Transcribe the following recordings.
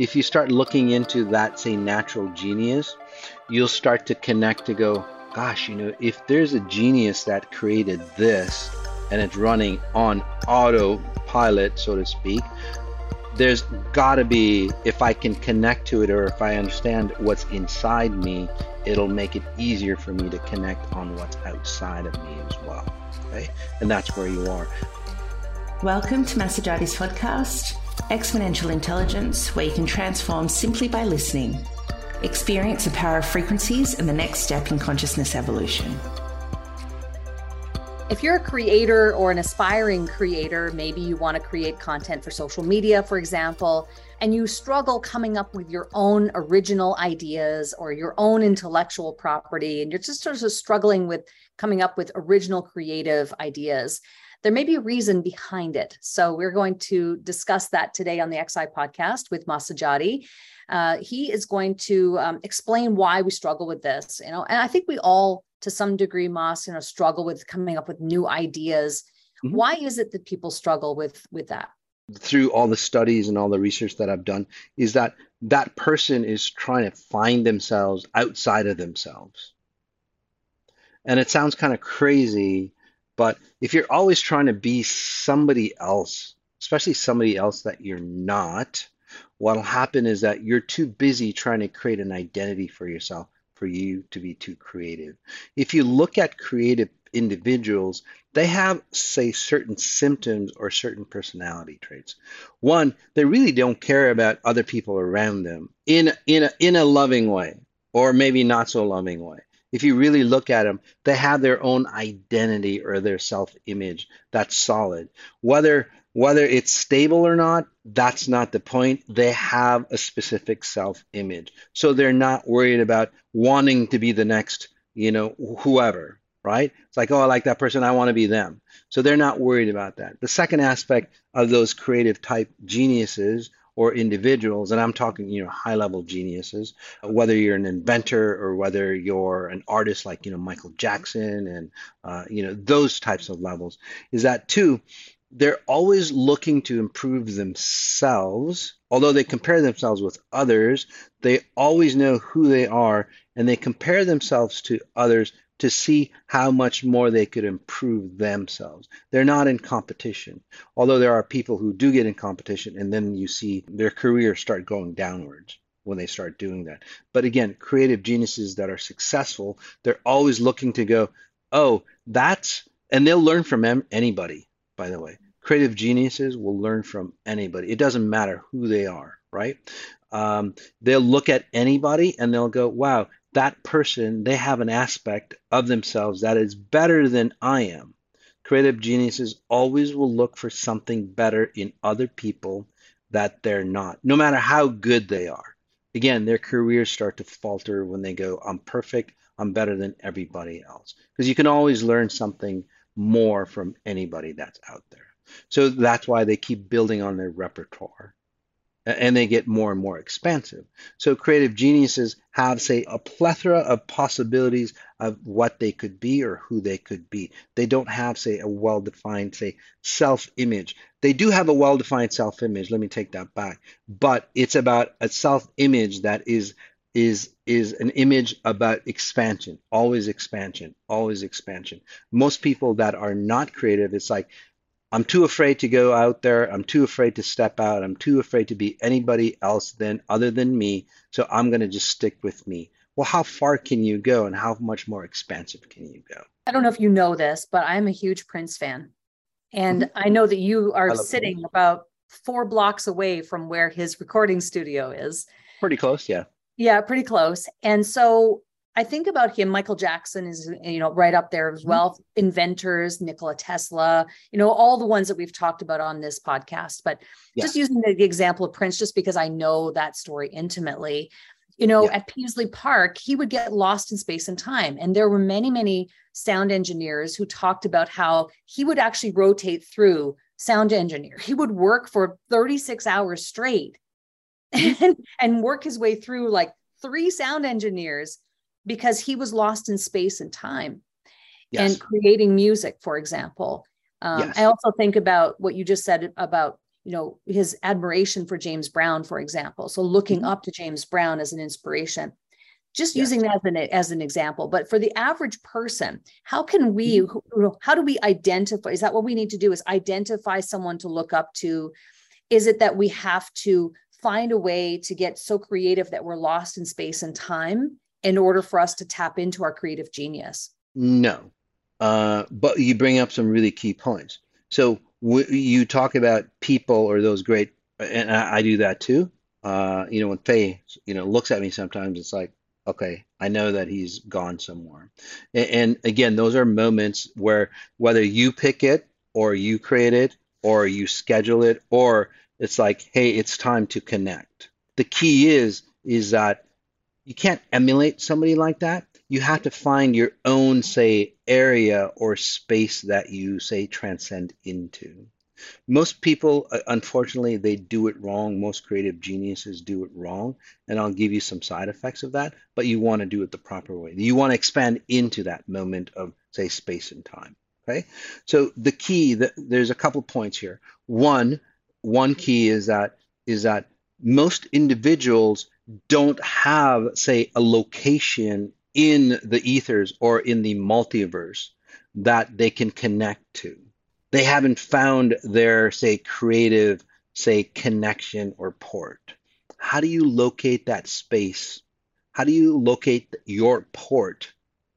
if you start looking into that, say, natural genius, you'll start to connect to go, gosh, you know, if there's a genius that created this and it's running on autopilot, so to speak, there's got to be, if I can connect to it or if I understand what's inside me, it'll make it easier for me to connect on what's outside of me as well. Okay? And that's where you are. Welcome to Mas Sajady's podcast. Exponential Intelligence, where you can transform simply by listening. Experience the power of frequencies and the next step in consciousness evolution. If you're a creator or an aspiring creator, maybe you want to create content for social media, for example, and you struggle coming up with your own original ideas or your own intellectual property, and you're just sort of struggling with coming up with original creative ideas there may be a reason behind it. So we're going to discuss that today on the XI podcast with Mas Sajady. Uh, he is going to um, explain why we struggle with this, you know, and I think we all, to some degree, Mas, you know, struggle with coming up with new ideas. Mm-hmm. Why is it that people struggle with with that? Through all the studies and all the research that I've done, is that that person is trying to find themselves outside of themselves. And it sounds kind of crazy but if you're always trying to be somebody else, especially somebody else that you're not, what'll happen is that you're too busy trying to create an identity for yourself for you to be too creative. If you look at creative individuals, they have, say, certain symptoms or certain personality traits. One, they really don't care about other people around them in, in, a, in a loving way, or maybe not so loving way if you really look at them, they have their own identity or their self-image that's solid. Whether whether it's stable or not, that's not the point. They have a specific self-image. So they're not worried about wanting to be the next, you know, whoever, right? It's like, oh, I like that person, I want to be them. So they're not worried about that. The second aspect of those creative type geniuses or individuals, and I'm talking, you know, high level geniuses, whether you're an inventor or whether you're an artist like, you know, Michael Jackson and, uh, you know, those types of levels, is that too, they're always looking to improve themselves. Although they compare themselves with others, they always know who they are and they compare themselves to others to see how much more they could improve themselves. They're not in competition, although there are people who do get in competition and then you see their career start going downwards when they start doing that. But again, creative geniuses that are successful, they're always looking to go, oh, that's, and they'll learn from anybody, by the way. Creative geniuses will learn from anybody. It doesn't matter who they are, right? Um, they'll look at anybody and they'll go, wow, that person, they have an aspect of themselves that is better than I am. Creative geniuses always will look for something better in other people that they're not, no matter how good they are. Again, their careers start to falter when they go, I'm perfect, I'm better than everybody else. Because you can always learn something more from anybody that's out there. So that's why they keep building on their repertoire and they get more and more expansive. So creative geniuses have, say, a plethora of possibilities of what they could be or who they could be. They don't have, say, a well-defined, say, self-image. They do have a well-defined self-image. Let me take that back. But it's about a self-image that is is is an image about expansion, always expansion, always expansion. Most people that are not creative, it's like I'm too afraid to go out there. I'm too afraid to step out. I'm too afraid to be anybody else than other than me. So I'm going to just stick with me. Well, how far can you go and how much more expansive can you go? I don't know if you know this, but I'm a huge Prince fan. And mm-hmm. I know that you are sitting Prince. about four blocks away from where his recording studio is. Pretty close, yeah. Yeah, pretty close. And so I think about him. Michael Jackson is, you know, right up there as mm-hmm. well. Mm-hmm. Inventors, Nikola Tesla, you know, all the ones that we've talked about on this podcast. But yeah. just using the, the, example of Prince, just because I know that story intimately, you know, yeah. at Paisley Park, he would get lost in space and time. And there were many, many sound engineers who talked about how he would actually rotate through sound engineer. He would work for 36 hours straight mm-hmm. and, and work his way through like three sound engineers because he was lost in space and time. yes. and creating music, for example. Um, yes. I also think about what you just said about you know his admiration for James Brown, for example. So looking mm-hmm. up to James Brown as an inspiration. Just yes. using that as an, as an example, but for the average person, how can we, mm-hmm. how do we identify? Is that what we need to do? Is identify someone to look up to? Is it that we have to find a way to get so creative that we're lost in space and time in order for us to tap into our creative genius? No, uh, but you bring up some really key points. So w- you talk about people or those great, and I, I do that too. Uh, you know, when Faye, you know, looks at me sometimes, it's like, okay, I know that he's gone somewhere. And, and again, those are moments where whether you pick it or you create it or you schedule it or it's like, hey, it's time to connect. The key is is that you can't emulate somebody like that. You have to find your own, say, area or space that you say transcend into. Most people, uh, unfortunately, they do it wrong. Most creative geniuses do it wrong. And I'll give you some side effects of that, but you want to do it the proper way. You want to expand into that moment of, say, space and time. Okay. So the key, that there's a couple points here. One, one key is that is that most individuals don't have, say, a location in the ethers or in the multiverse that they can connect to. They haven't found their, say, creative, say, connection or port. How do you locate that space? How do you locate your port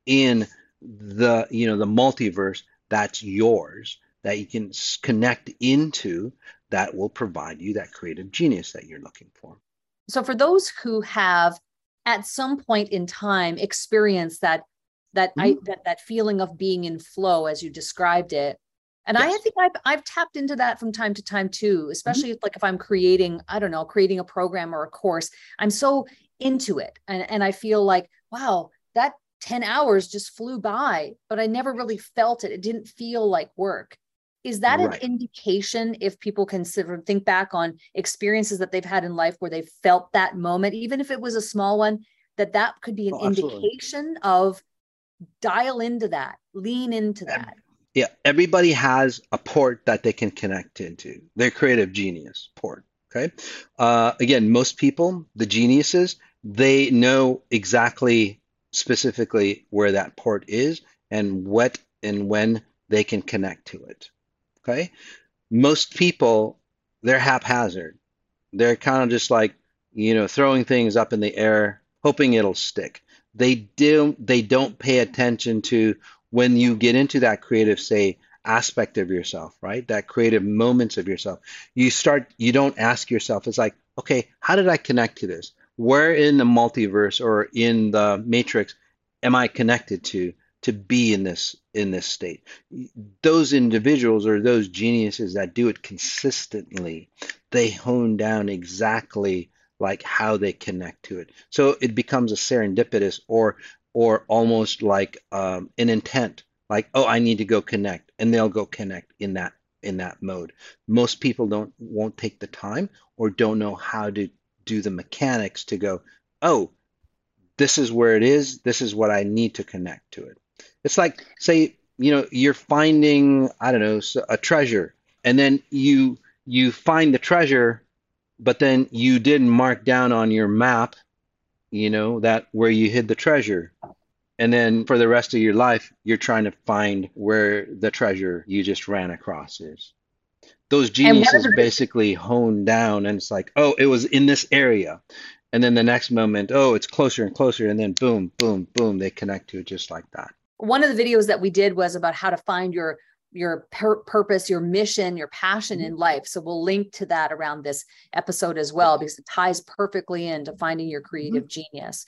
in the, you know, the multiverse that's yours that you can connect into that will provide you that creative genius that you're looking for. So for those who have at some point in time experienced that that mm-hmm. I that, that feeling of being in flow as you described it. And yes. I think I've I've tapped into that from time to time too, mm-hmm. especially mm-hmm. like if I'm creating, I don't know, creating a program or a course. I'm so into it. And, and I feel like, wow, that 10 hours just flew by, but I never really felt it. It didn't feel like work. Is that right. an indication if people consider think back on experiences that they've had in life where they felt that moment, even if it was a small one, that that could be an oh, indication of dial into that, lean into that. Yeah, everybody has a port that they can connect into. Their creative genius port. Okay. Uh, again, most people, the geniuses, they know exactly specifically where that port is and what and when they can connect to it. Okay. Most people, they're haphazard. They're kind of just like, you know, throwing things up in the air, hoping it'll stick. They do they don't pay attention to when you get into that creative, say, aspect of yourself, right? That creative moments of yourself. You start, you don't ask yourself, it's like, okay, how did I connect to this? Where in the multiverse or in the matrix am I connected to? To be in this in this state. Those individuals or those geniuses that do it consistently, they hone down exactly like how they connect to it. So it becomes a serendipitous or or almost like um, an intent, like oh I need to go connect, and they'll go connect in that in that mode. Most people don't won't take the time or don't know how to do the mechanics to go oh this is where it is. This is what I need to connect to it. It's like, say, you know, you're finding, I don't know, a treasure, and then you you find the treasure, but then you didn't mark down on your map, you know, that where you hid the treasure. And then for the rest of your life, you're trying to find where the treasure you just ran across is. Those geniuses basically hone down and it's like, oh, it was in this area. And then the next moment, oh, it's closer and closer. And then boom, boom, boom, they connect to it just like that one of the videos that we did was about how to find your your pur- purpose, your mission, your passion mm-hmm. in life. So we'll link to that around this episode as well because it ties perfectly into finding your creative mm-hmm. genius.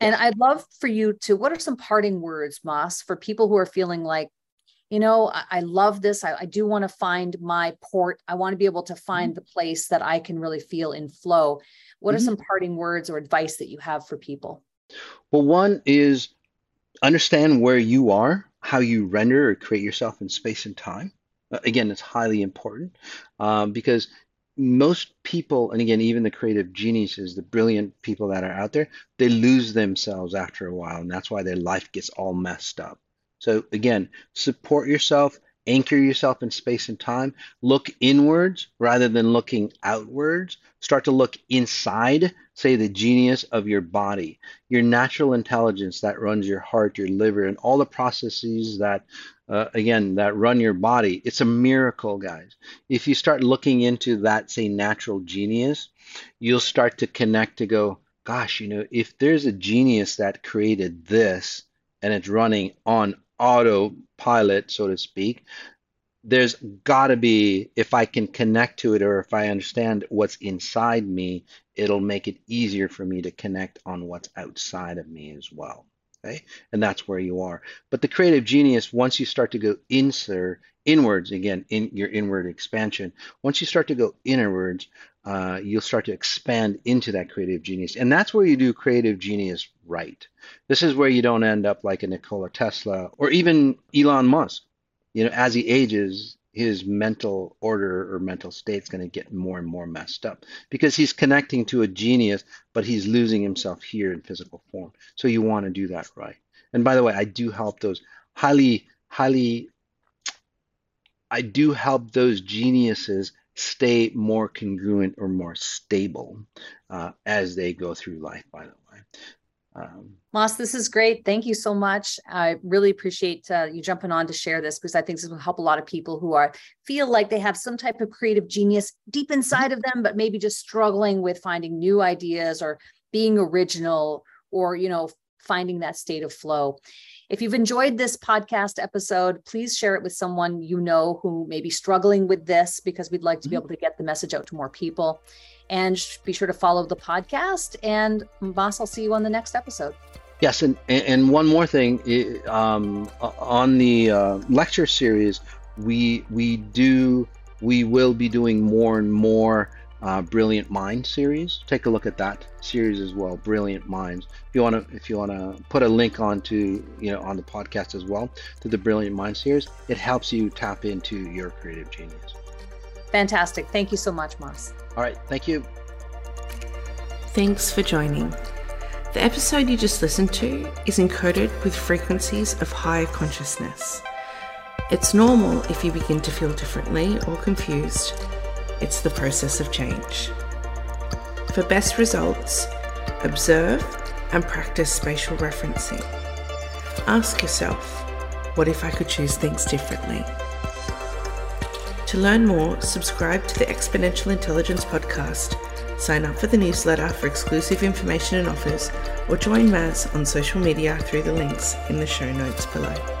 And I'd love for you to, what are some parting words, Mas, for people who are feeling like, you know, I, I love this. I, I do want to find my port. I want to be able to find mm-hmm. the place that I can really feel in flow. What mm-hmm. are some parting words or advice that you have for people? Well, one is understand where you are, how you render or create yourself in space and time. Uh, again, it's highly important um, because most people, and again, even the creative geniuses, the brilliant people that are out there, they lose themselves after a while, and that's why their life gets all messed up. So again, support yourself, anchor yourself in space and time, look inwards rather than looking outwards. Start to look inside, say the genius of your body, your natural intelligence that runs your heart, your liver, and all the processes that, uh, again, that run your body. It's a miracle, guys. If you start looking into that, say, natural genius, you'll start to connect to go, gosh, you know, if there's a genius that created this and it's running on autopilot, so to speak, there's got to be, if I can connect to it or if I understand what's inside me, it'll make it easier for me to connect on what's outside of me as well. Okay. And that's where you are. But the creative genius, once you start to go insert, inwards, again, in your inward expansion, once you start to go inwards, uh, you'll start to expand into that creative genius. And that's where you do creative genius right. This is where you don't end up like a Nikola Tesla or even Elon Musk. You know, as he ages, his mental order or mental state is going to get more and more messed up because he's connecting to a genius, but he's losing himself here in physical form. So you want to do that right. And by the way, I do help those highly, highly, I do help those geniuses stay more congruent or more stable uh, as they go through life, by the way. Um, Mas, this is great. Thank you so much. I really appreciate uh, you jumping on to share this because I think this will help a lot of people who are feel like they have some type of creative genius deep inside of them, but maybe just struggling with finding new ideas or being original or you know finding that state of flow. If you've enjoyed this podcast episode, please share it with someone you know who may be struggling with this because we'd like to be mm-hmm. able to get the message out to more people. And be sure to follow the podcast. And Mas, I'll see you on the next episode. Yes, and and one more thing, um, on the uh, lecture series, we we do we will be doing more and more uh, Brilliant Mind series. Take a look at that series as well, Brilliant Minds. If you want to, if you want to put a link onto, you know, on the podcast as well to the Brilliant Mind series, it helps you tap into your creative genius. Fantastic. Thank you so much, Mas. All right. Thank you. Thanks for joining. The episode you just listened to is encoded with frequencies of higher consciousness. It's normal if you begin to feel differently or confused it's the process of change. For best results, observe and practice spatial referencing. Ask yourself, what if I could choose things differently? To learn more, subscribe to the Exponential Intelligence podcast, sign up for the newsletter for exclusive information and offers, or join Mas on social media through the links in the show notes below.